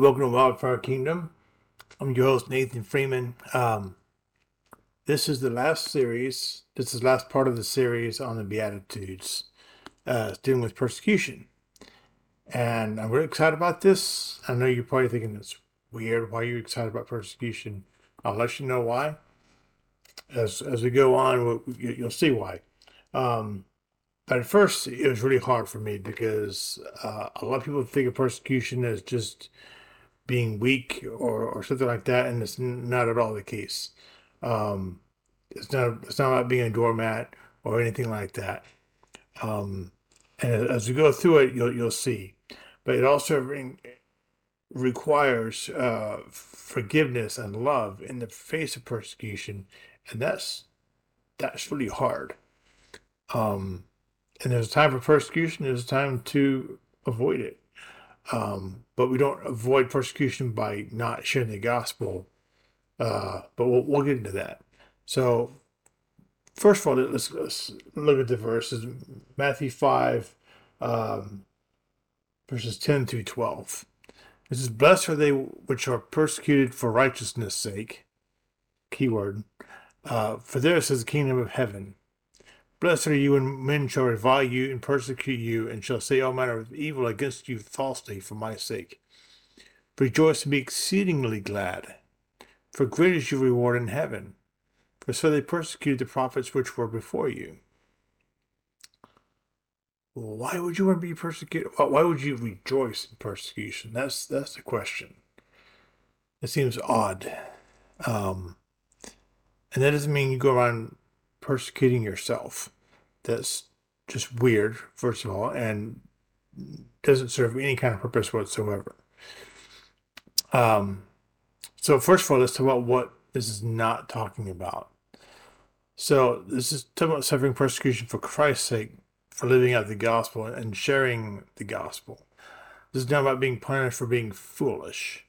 Welcome to Wildfire Kingdom. I'm your host, Nathan Freeman. Um, this is the last series. This is the last part of the series on the Beatitudes, uh, dealing with persecution. And I'm really excited about this. I know you're probably thinking it's weird. Why you're you excited about persecution? I'll let you know why. As, as we go on, you, you'll see why. Um, but at first, it was really hard for me because uh, a lot of people think of persecution as just being weak or, or something like that, and it's not at all the case. Um, it's not it's not about being a doormat or anything like that. Um, and as we go through it, you'll you'll see. But it also re- requires uh, forgiveness and love in the face of persecution, and that's that's really hard. Um, and there's a time for persecution. There's a time to avoid it. Um, but we don't avoid persecution by not sharing the gospel. Uh, but we'll, we'll get into that. So, first of all, let's, let's look at the verses Matthew 5, um, verses 10 through 12. It says, Blessed are they which are persecuted for righteousness' sake. Keyword. Uh, for theirs is the kingdom of heaven. Blessed are you when men shall revile you and persecute you, and shall say all manner of evil against you falsely for my sake. Rejoice and be exceedingly glad, for great is your reward in heaven. For so they persecuted the prophets which were before you. Why would you want to be persecuted? Why would you rejoice in persecution? That's that's the question. It seems odd, um, and that doesn't mean you go around persecuting yourself. That's just weird, first of all, and doesn't serve any kind of purpose whatsoever. Um, so first of all, let's talk about what this is not talking about. So this is talking about suffering persecution for Christ's sake, for living out the gospel and sharing the gospel. This is not about being punished for being foolish.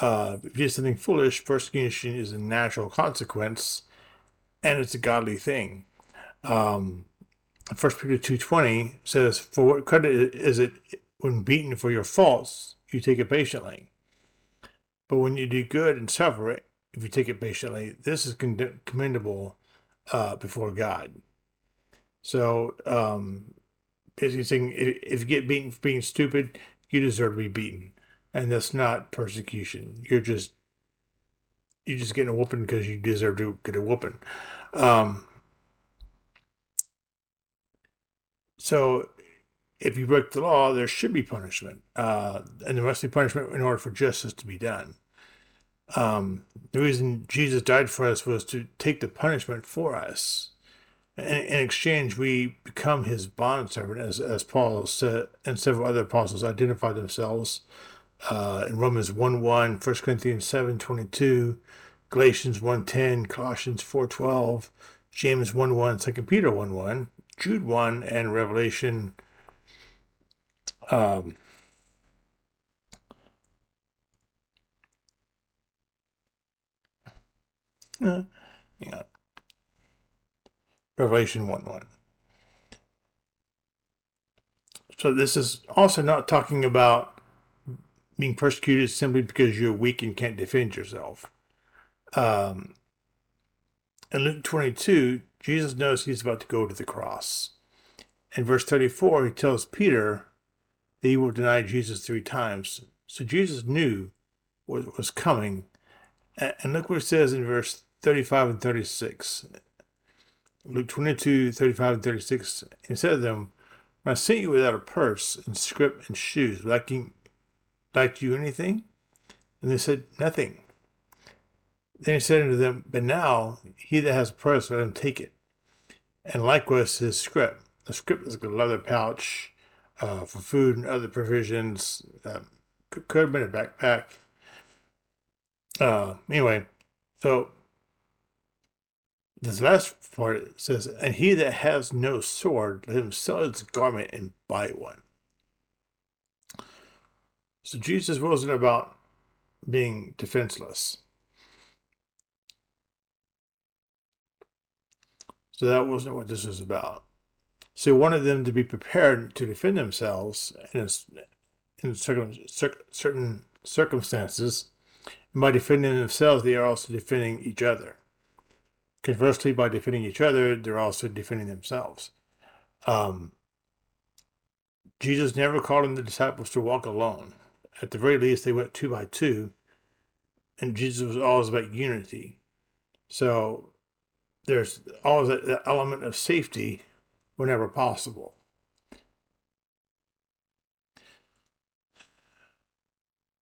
Uh, if you do something foolish, persecution is a natural consequence, and it's a godly thing. Um, First Peter two twenty says, "For what credit is it when beaten for your faults, you take it patiently? But when you do good and suffer it, if you take it patiently, this is commendable uh, before God." So, um, basically saying, if you get beaten for being stupid, you deserve to be beaten, and that's not persecution. You're just you're just getting a whooping because you deserve to get a whooping. Um, so if you break the law, there should be punishment, uh, and there must be punishment in order for justice to be done. Um, the reason Jesus died for us was to take the punishment for us. In, in exchange, we become his bondservant, as, as Paul said, and several other apostles identified themselves uh, in Romans 1 1, 1 Corinthians 7 22, Galatians 1 10, Colossians 4 12, James 1 1, 2 Peter 1 1, Jude 1, and Revelation um, uh, yeah. Revelation 1 1. So this is also not talking about being persecuted simply because you're weak and can't defend yourself. Um, in Luke 22, Jesus knows he's about to go to the cross. In verse 34, he tells Peter that he will deny Jesus three times. So Jesus knew what was coming. And look what it says in verse 35 and 36. Luke 22, 35 and 36. He said to them, I sent you without a purse and scrip and shoes, lacking, lacked you anything? And they said, Nothing. Then he said unto them, But now he that has a purse, let him take it. And likewise his scrip. The scrip is a leather pouch uh, for food and other provisions. Uh, could, could have been a backpack. Uh, anyway, so this last part says, And he that has no sword, let him sell his garment and buy one. So Jesus wasn't about being defenseless. So that wasn't what this was about. So he wanted them to be prepared to defend themselves in, in certain, certain circumstances. And by defending themselves, they are also defending each other. Conversely, by defending each other, they're also defending themselves. Um, Jesus never called on the disciples to walk alone. At the very least, they went two by two, and Jesus was always about unity. So there's always that, that element of safety whenever possible.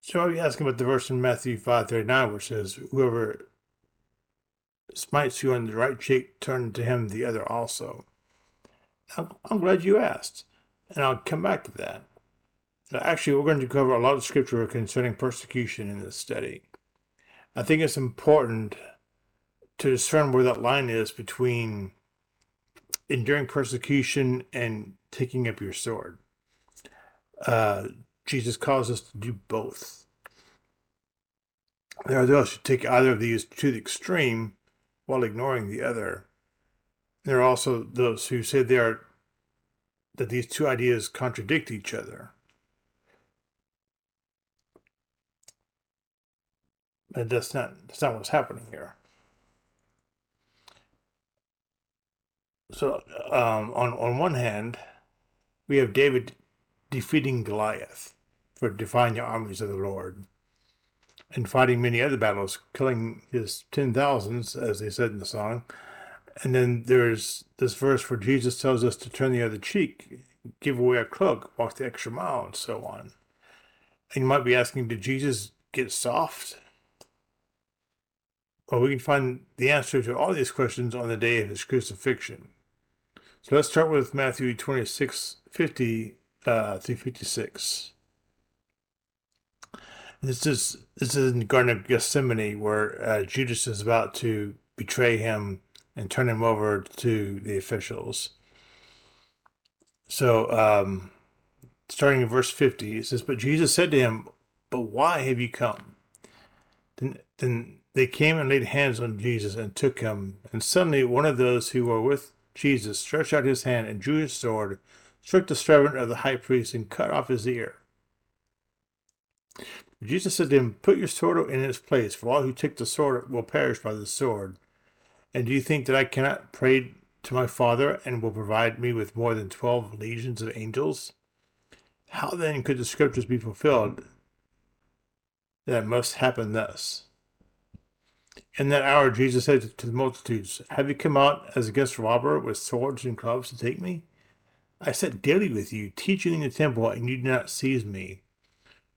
So I'll be asking about the verse in Matthew 5.39 which says, Whoever smites you on the right cheek, turn to him the other also. I'm, I'm glad you asked, and I'll come back to that. Actually, we're going to cover a lot of scripture concerning persecution in this study. I think it's important to discern where that line is between enduring persecution and taking up your sword. Uh, Jesus calls us to do both. There are those who take either of these to the extreme while ignoring the other. There are also those who say they are that these two ideas contradict each other. But that's not that's not what's happening here. So um, on on one hand, we have David defeating Goliath for defying the armies of the Lord and fighting many other battles, killing his ten thousands, as they said in the song. And then there's this verse where Jesus tells us to turn the other cheek, give away our cloak, walk the extra mile, and so on. And you might be asking, did Jesus get soft? Well, we can find the answer to all these questions on the day of his crucifixion. So let's start with Matthew 26, 50 uh, through 56. This is this is in the Garden of Gethsemane where uh, Judas is about to betray him and turn him over to the officials. So, um, starting in verse 50, it says, But Jesus said to him, But why have you come? Then, then they came and laid hands on Jesus and took him. And suddenly one of those who were with Jesus stretched out his hand and drew his sword, struck the servant of the high priest, and cut off his ear. Jesus said to him, Put your sword in its place, for all who take the sword will perish by the sword. And do you think that I cannot pray to my Father and will provide me with more than twelve legions of angels? How then could the scriptures be fulfilled that must happen thus? In that hour, Jesus said to the multitudes, Have you come out as against robber with swords and clubs to take me? I sat daily with you, teaching in the temple, and you did not seize me.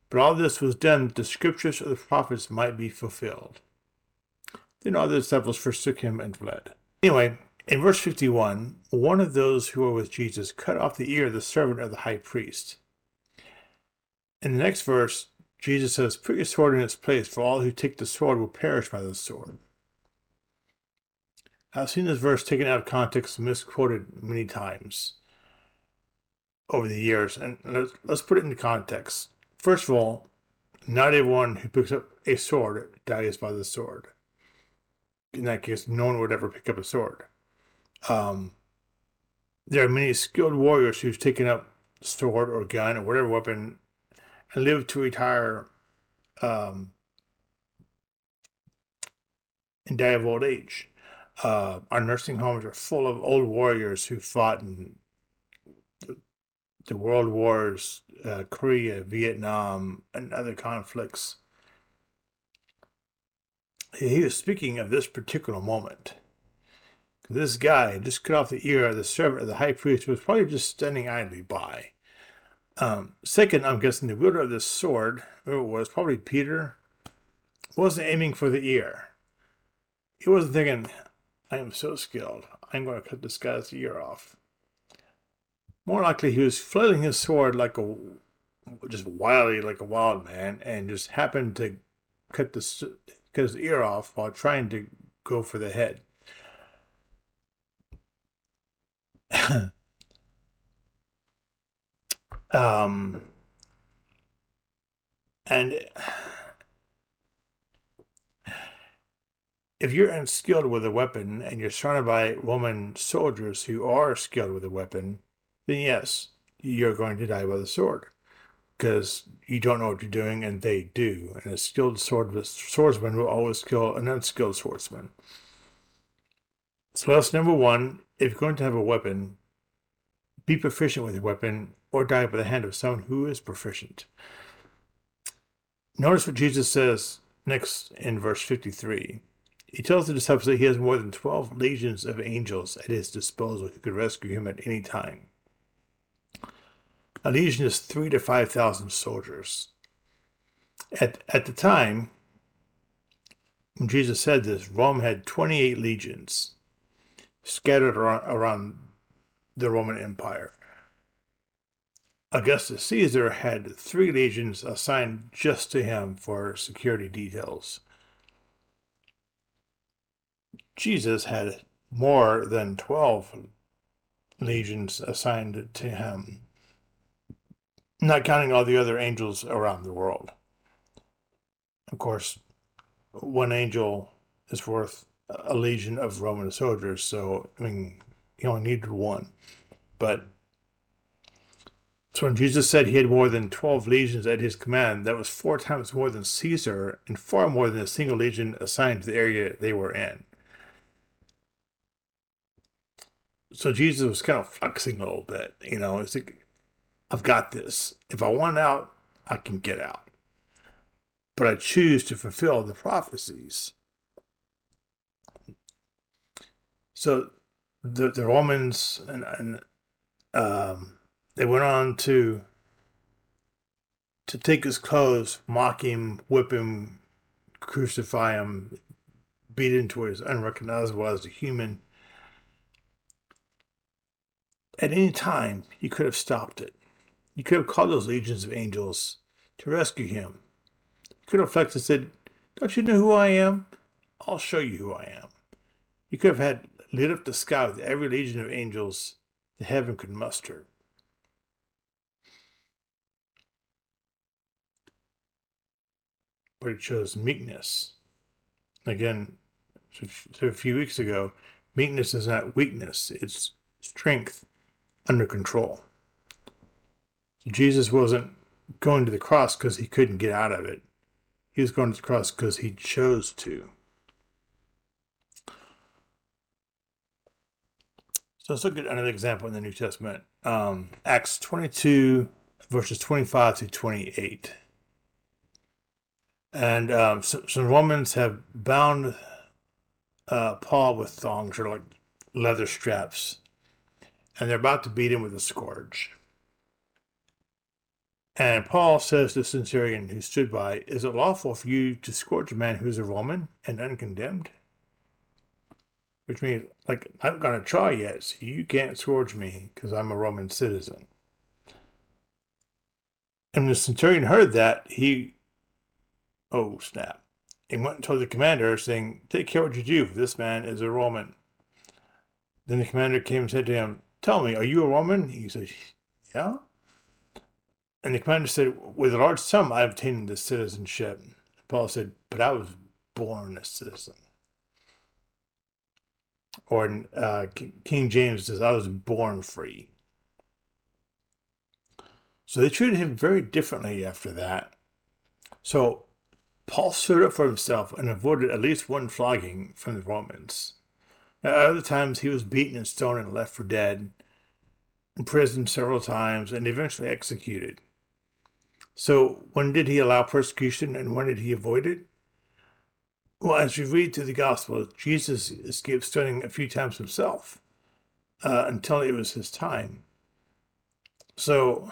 But all this was done that the scriptures of the prophets might be fulfilled. Then all the disciples forsook him and fled. Anyway, in verse 51, one of those who were with Jesus cut off the ear of the servant of the high priest. In the next verse, Jesus says, Put your sword in its place, for all who take the sword will perish by the sword. I've seen this verse taken out of context and misquoted many times over the years, and let's, let's put it into context. First of all, not everyone who picks up a sword dies by the sword in that case, no one would ever pick up a sword. Um, there are many skilled warriors who've taken up sword or gun or whatever weapon and live to retire um, and die of old age. Uh, our nursing homes are full of old warriors who fought in the, world wars, uh, Korea, Vietnam, and other conflicts he was speaking of this particular moment. This guy just cut off the ear of the servant of the high priest who was probably just standing idly by. Um, second, I'm guessing the wielder of this sword, was, probably Peter, wasn't aiming for the ear. He wasn't thinking, I am so skilled, I'm going to cut this guy's ear off. More likely, he was flailing his sword like a, just wildly like a wild man, and just happened to cut cut his ear off while trying to go for the head. um, and if you're unskilled with a weapon and you're surrounded by Roman soldiers who are skilled with a weapon, then yes, you're going to die by the sword. because you don't know what you're doing, and they do. And a skilled sword, swordsman will always kill an unskilled swordsman. So that's number one. If you're going to have a weapon, be proficient with your weapon or die by the hand of someone who is proficient. Notice what Jesus says next in verse 53. He tells the disciples that he has more than 12 legions of angels at his disposal who could rescue him at any time. A legion is three to 5,000 soldiers. At, at the time, when Jesus said this, Rome had 28 legions scattered around, around the Roman Empire. Augustus Caesar had three legions assigned just to him for security details. Jesus had more than 12 legions assigned to him, not counting all the other angels around the world. Of course, one angel is worth a legion of Roman soldiers, so I mean, he only needed one. But so when Jesus said he had more than 12 legions at his command, that was four times more than Caesar and far more than a single legion assigned to the area they were in. So Jesus was kind of flexing a little bit, you know, it's like, I've got this. If I want out, I can get out. But I choose to fulfill the prophecies. So the, the Romans and, and um, they went on to to take his clothes, mock him, whip him, crucify him, beat him to his unrecognizable as a human. At any time, you could have stopped it. You could have called those legions of angels to rescue him. You could have flexed and said, Don't you know who I am? I'll show you who I am. You could have had lit up the sky with every legion of angels that heaven could muster. But it chose meekness. Again, a few weeks ago, meekness is not weakness, it's strength under control. Jesus wasn't going to the cross because he couldn't get out of it. He was going to the cross because he chose to. So let's look at another example in the New Testament. Um, Acts 22, verses 25 to 28. And um, so, some Romans have bound uh, Paul with thongs or like leather straps, and they're about to beat him with a scourge. And Paul says to the centurion who stood by, Is it lawful for you to scourge a man who's a Roman and uncondemned? which means like I'm gonna try yet, so you can't scourge me because I'm a Roman citizen. And the centurion heard that, he oh snap. He went and told the commander, saying, Take care what you do, this man is a Roman. Then the commander came and said to him, Tell me, are you a Roman? He said, Yeah. And the commander said, With a large sum I obtained this citizenship. Paul said, But I was born a citizen or uh, King James says, I was born free. So they treated him very differently after that. So Paul stood up for himself and avoided at least one flogging from the Romans. At other times, he was beaten and stoned and left for dead, imprisoned several times, and eventually executed. So, when did he allow persecution and when did he avoid it? Well, as you read through the Gospel, Jesus escaped stoning a few times himself uh, until it was his time. So,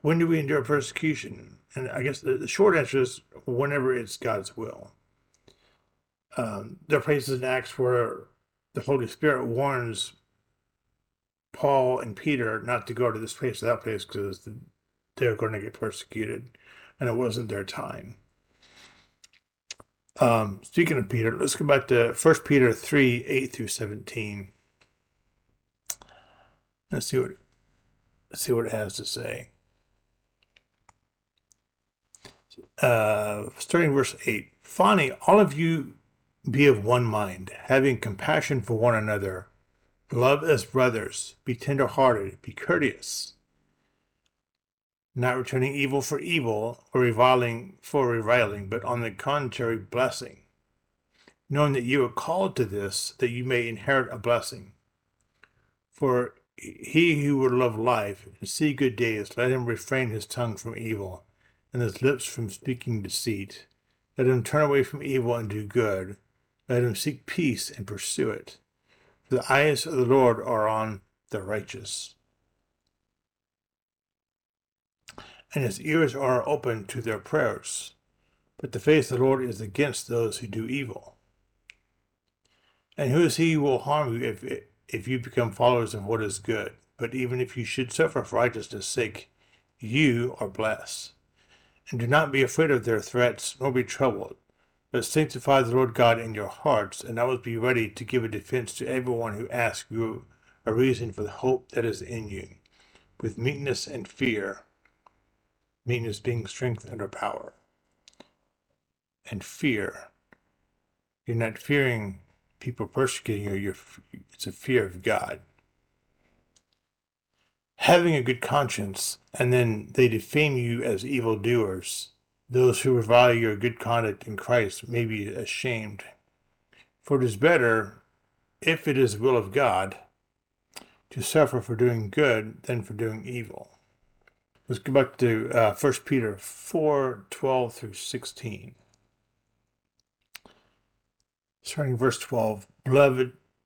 when do we endure persecution? And I guess the, the short answer is whenever it's God's will. Um, there are places in Acts where the Holy Spirit warns Paul and Peter not to go to this place or that place because they're going to get persecuted, and it wasn't their time. Um, speaking of Peter, let's go back to 1 Peter three eight through seventeen. Let's see what let's see what it has to say. Uh, starting verse eight. Finally, all of you be of one mind, having compassion for one another. Love as brothers. Be tender-hearted. Be courteous. not returning evil for evil or reviling for reviling, but on the contrary, blessing, knowing that you are called to this, that you may inherit a blessing. For he who would love life and see good days, let him refrain his tongue from evil, and his lips from speaking deceit. Let him turn away from evil and do good. Let him seek peace and pursue it. For the eyes of the Lord are on the righteous and his ears are open to their prayers. But the face of the Lord is against those who do evil. And who is he who will harm you if, if you become followers of what is good? But even if you should suffer for righteousness' sake, you are blessed. And do not be afraid of their threats, nor be troubled, but sanctify the Lord God in your hearts, and always be ready to give a defense to everyone who asks you a reason for the hope that is in you, with meekness and fear meekness being strength under power. And fear. You're not fearing people persecuting you, you're, it's a fear of God. Having a good conscience, and then they defame you as evildoers. Those who revile your good conduct in Christ may be ashamed. For it is better, if it is the will of God, to suffer for doing good than for doing evil. Let's go back to uh, 1 Peter 4 12 through 16. Starting verse 12 Beloved,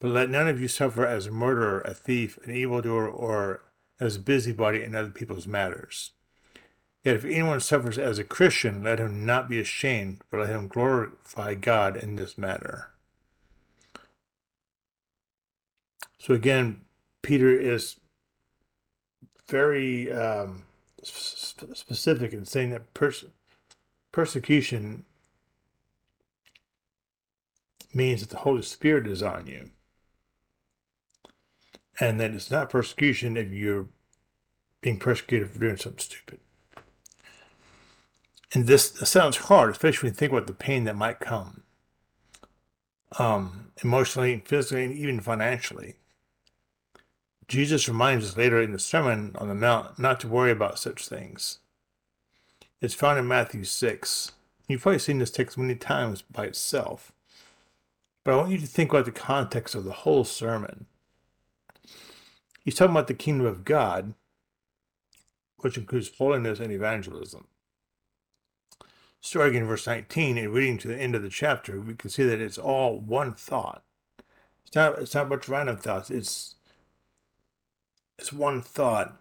But let none of you suffer as a murderer, a thief, an evildoer, or as a busybody in other people's matters. Yet if anyone suffers as a Christian, let him not be ashamed, but let him glorify God in this matter. So again, Peter is very um, specific in saying that pers- persecution means that the Holy Spirit is on you. And that it's not persecution if you're being persecuted for doing something stupid. And this sounds hard, especially when you think about the pain that might come um, emotionally, physically, and even financially. Jesus reminds us later in the Sermon on the Mount not to worry about such things. It's found in Matthew 6. You've probably seen this text many times by itself, but I want you to think about the context of the whole sermon. He's talking about the kingdom of God, which includes holiness and evangelism. Starting in verse 19 and reading to the end of the chapter, we can see that it's all one thought. It's not, it's not much random thoughts. It's it's one thought,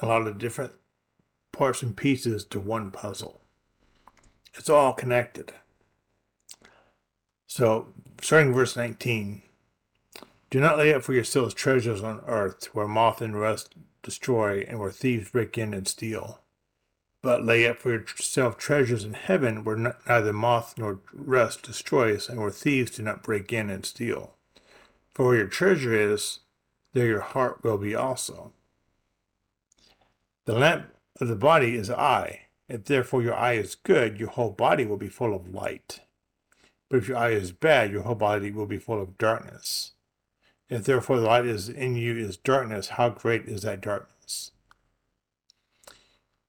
a lot of different parts and pieces to one puzzle. It's all connected. So, starting verse 19 Do not lay up for yourselves treasures on earth, where moth and rust destroy, and where thieves break in and steal. But lay up for yourself treasures in heaven, where neither moth nor rust destroys, and where thieves do not break in and steal. For where your treasure is, there your heart will be also. The lamp of the body is the eye. If therefore your eye is good, your whole body will be full of light. But if your eye is bad, your whole body will be full of darkness. If therefore the light is in you is darkness, how great is that darkness?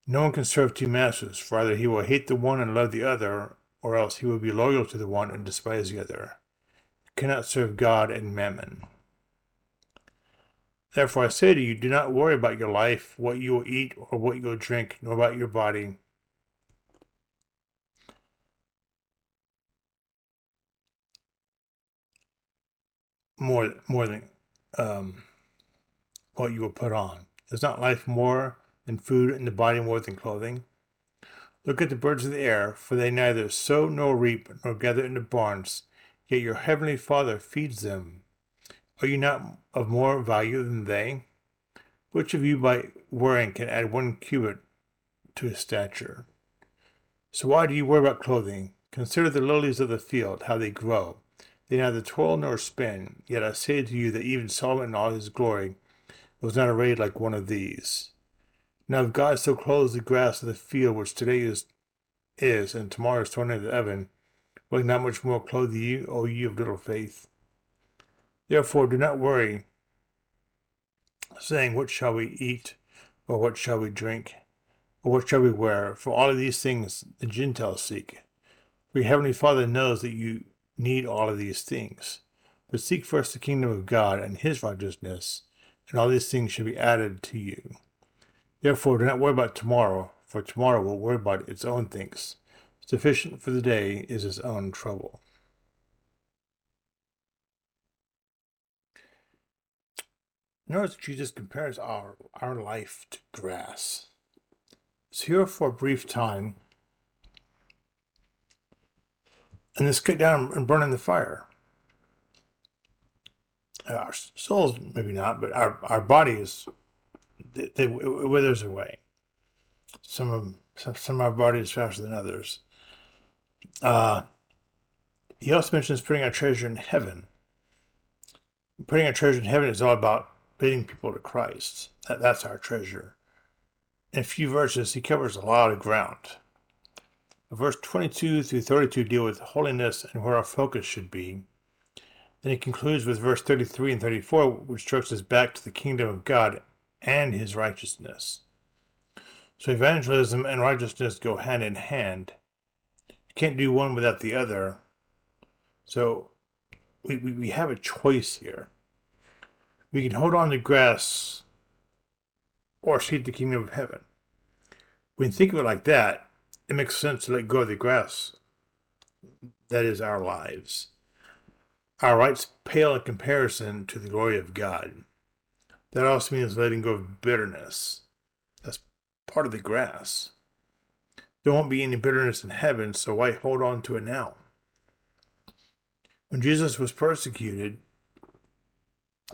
No one can serve two masters, for either he will hate the one and love the other, or else he will be loyal to the one and despise the other. You cannot serve God and mammon. Therefore, I say to you, do not worry about your life, what you will eat or what you will drink, nor about your body. More, more than um, what you will put on. Is not life more than food, and the body more than clothing? Look at the birds of the air, for they neither sow nor reap nor gather into barns, yet your heavenly Father feeds them. Are you not of more value than they? Which of you by worrying can add one cubit to his stature. So why do you worry about clothing? Consider the lilies of the field, how they grow. They neither toil nor spin. Yet I say to you that even Solomon in all his glory was not arrayed like one of these. Now if God so clothes the grass of the field, which today is is, and tomorrow is thrown into the oven, will not much more clothe you, O you of little faith? Therefore do not worry, saying, What shall we eat? Or what shall we drink? Or what shall we wear? For all of these things the Gentiles seek. For your heavenly Father knows that you need all of these things. But seek first the kingdom of God and his righteousness, and all these things shall be added to you. Therefore, do not worry about tomorrow, for tomorrow will worry about its own things. Sufficient for the day is its own trouble. Notice Jesus compares our, our life to grass. It's here for a brief time, and then cut down and burn in the fire. Our souls, maybe not, but our, our bodies, they, they, it withers away. Some of some, some of our bodies faster than others. Uh, he also mentions putting our treasure in heaven. Putting our treasure in heaven is all about leading people to Christ. That, that's our treasure. In a few verses, he covers a lot of ground. Verse 22 through 32 deal with holiness and where our focus should be. Then he concludes with verse 33 and 34, which directs us back to the kingdom of God and his righteousness. So evangelism and righteousness go hand in hand. You can't do one without the other. So we, we, we have a choice here. We can hold on to grass or seek the kingdom of heaven. When you think of it like that, it makes sense to let go of the grass. That is our lives. Our rights pale in comparison to the glory of God. That also means letting go of bitterness. That's part of the grass. There won't be any bitterness in heaven, so why hold on to it now? When Jesus was persecuted,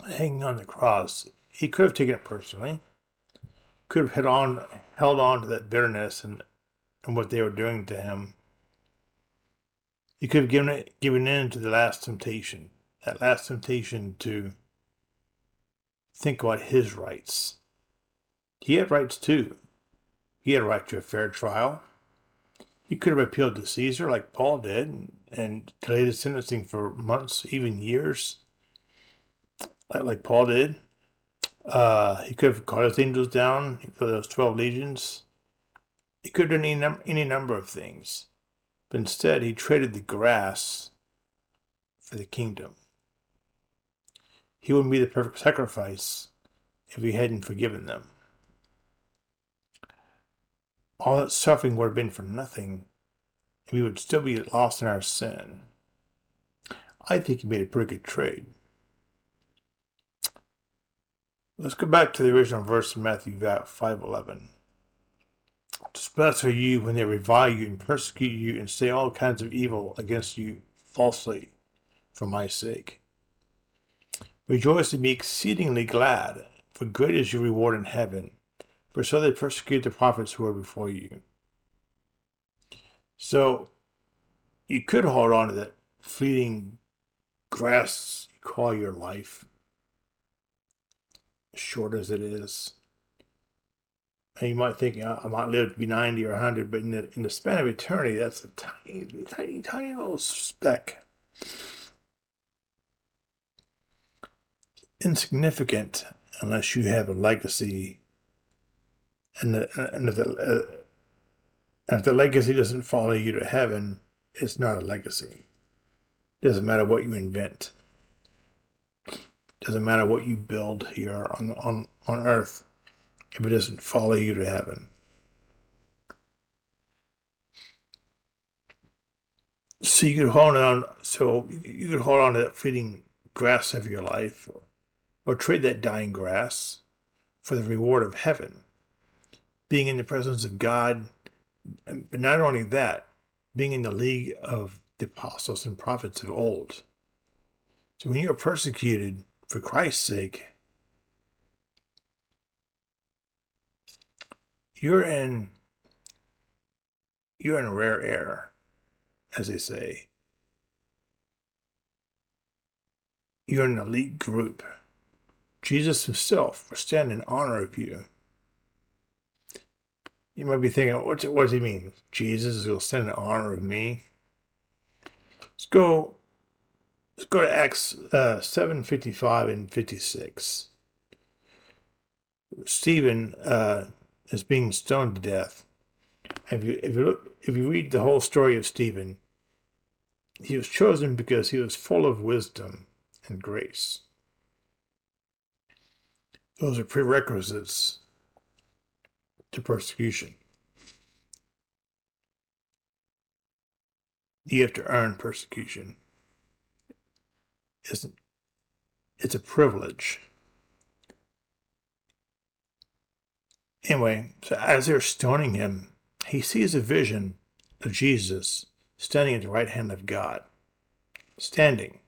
hanging on the cross, he could have taken it personally, could have held on, held on to that bitterness and, and what they were doing to him. He could have given given in to the last temptation, that last temptation to think about his rights. He had rights too. He had a right to a fair trial. He could have appealed to Caesar like Paul did and, delayed his sentencing for months, even years like Paul did. Uh, he could have called his angels down for those 12 legions. He could have any number of things. But instead, he traded the grass for the kingdom. He wouldn't be the perfect sacrifice if he hadn't forgiven them. All that suffering would have been for nothing, and we would still be lost in our sin. I think he made a pretty good trade. Let's go back to the original verse in Matthew 5.11. Are you when they revile you and persecute you and say all kinds of evil against you falsely for my sake. Rejoice and be exceedingly glad, for great is your reward in heaven, for so they persecute the prophets who were before you. So you could hold on to that fleeting grass you call your life short as it is. And you might think I might live to be 90 or 100, but in the, in the span of eternity, that's a tiny, tiny, tiny little speck. Insignificant unless you have a legacy. And, the, and if, the, uh, if the legacy doesn't follow you to heaven, it's not a legacy. It doesn't matter what you invent. Doesn't matter what you build here on, on, on earth if it doesn't follow you to heaven. So you could hold on. So you could hold on to that fleeting grass of your life, or, or trade that dying grass for the reward of heaven, being in the presence of God. But not only that, being in the league of the apostles and prophets of old. So when you're persecuted for Christ's sake, you're in you're in rare air, as they say. You're an elite group. Jesus himself will stand in honor of you. You might be thinking, what, does he mean? Jesus will stand in honor of me? Let's go. Let's go to Acts uh, seven fifty five and fifty six. Stephen uh, is being stoned to death. If you if you look if you read the whole story of Stephen, he was chosen because he was full of wisdom and grace. Those are prerequisites to persecution. You have to earn persecution. It's, it's a privilege. Anyway, so as they're stoning him, he sees a vision of Jesus standing at the right hand of God. Standing.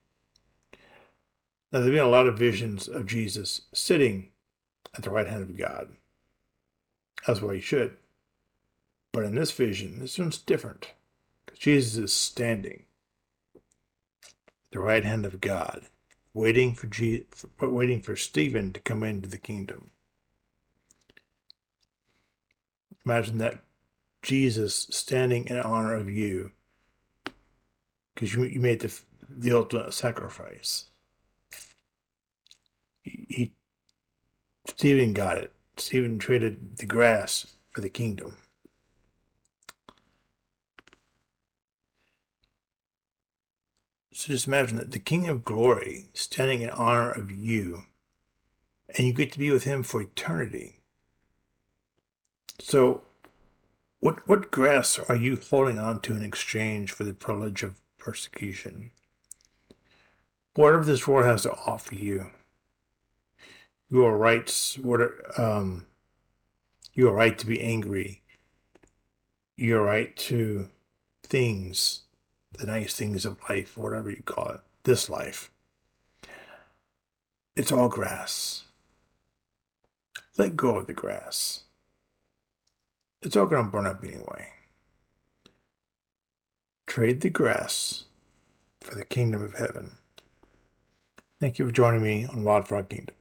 Now, there have been a lot of visions of Jesus sitting at the right hand of God. That's why he should. But in this vision, this one's different. Because Jesus is standing at the right hand of God, waiting for, Je- waiting for Stephen to come into the kingdom. Imagine that Jesus standing in honor of you because you, you made the, the ultimate sacrifice. He, he Stephen got it. Stephen traded the grass for the kingdom. So just imagine that the King of Glory standing in honor of you, and you get to be with him for eternity. So, what, what grass are you holding on to in exchange for the privilege of persecution? Whatever this world has to offer you, your rights, what um, your right to be angry, your right to things, the nice things of life, whatever you call it, this life. It's all grass. Let go of the grass. It's all going to burn up anyway. Trade the grass for the kingdom of heaven. Thank you for joining me on Wildfire Kingdom.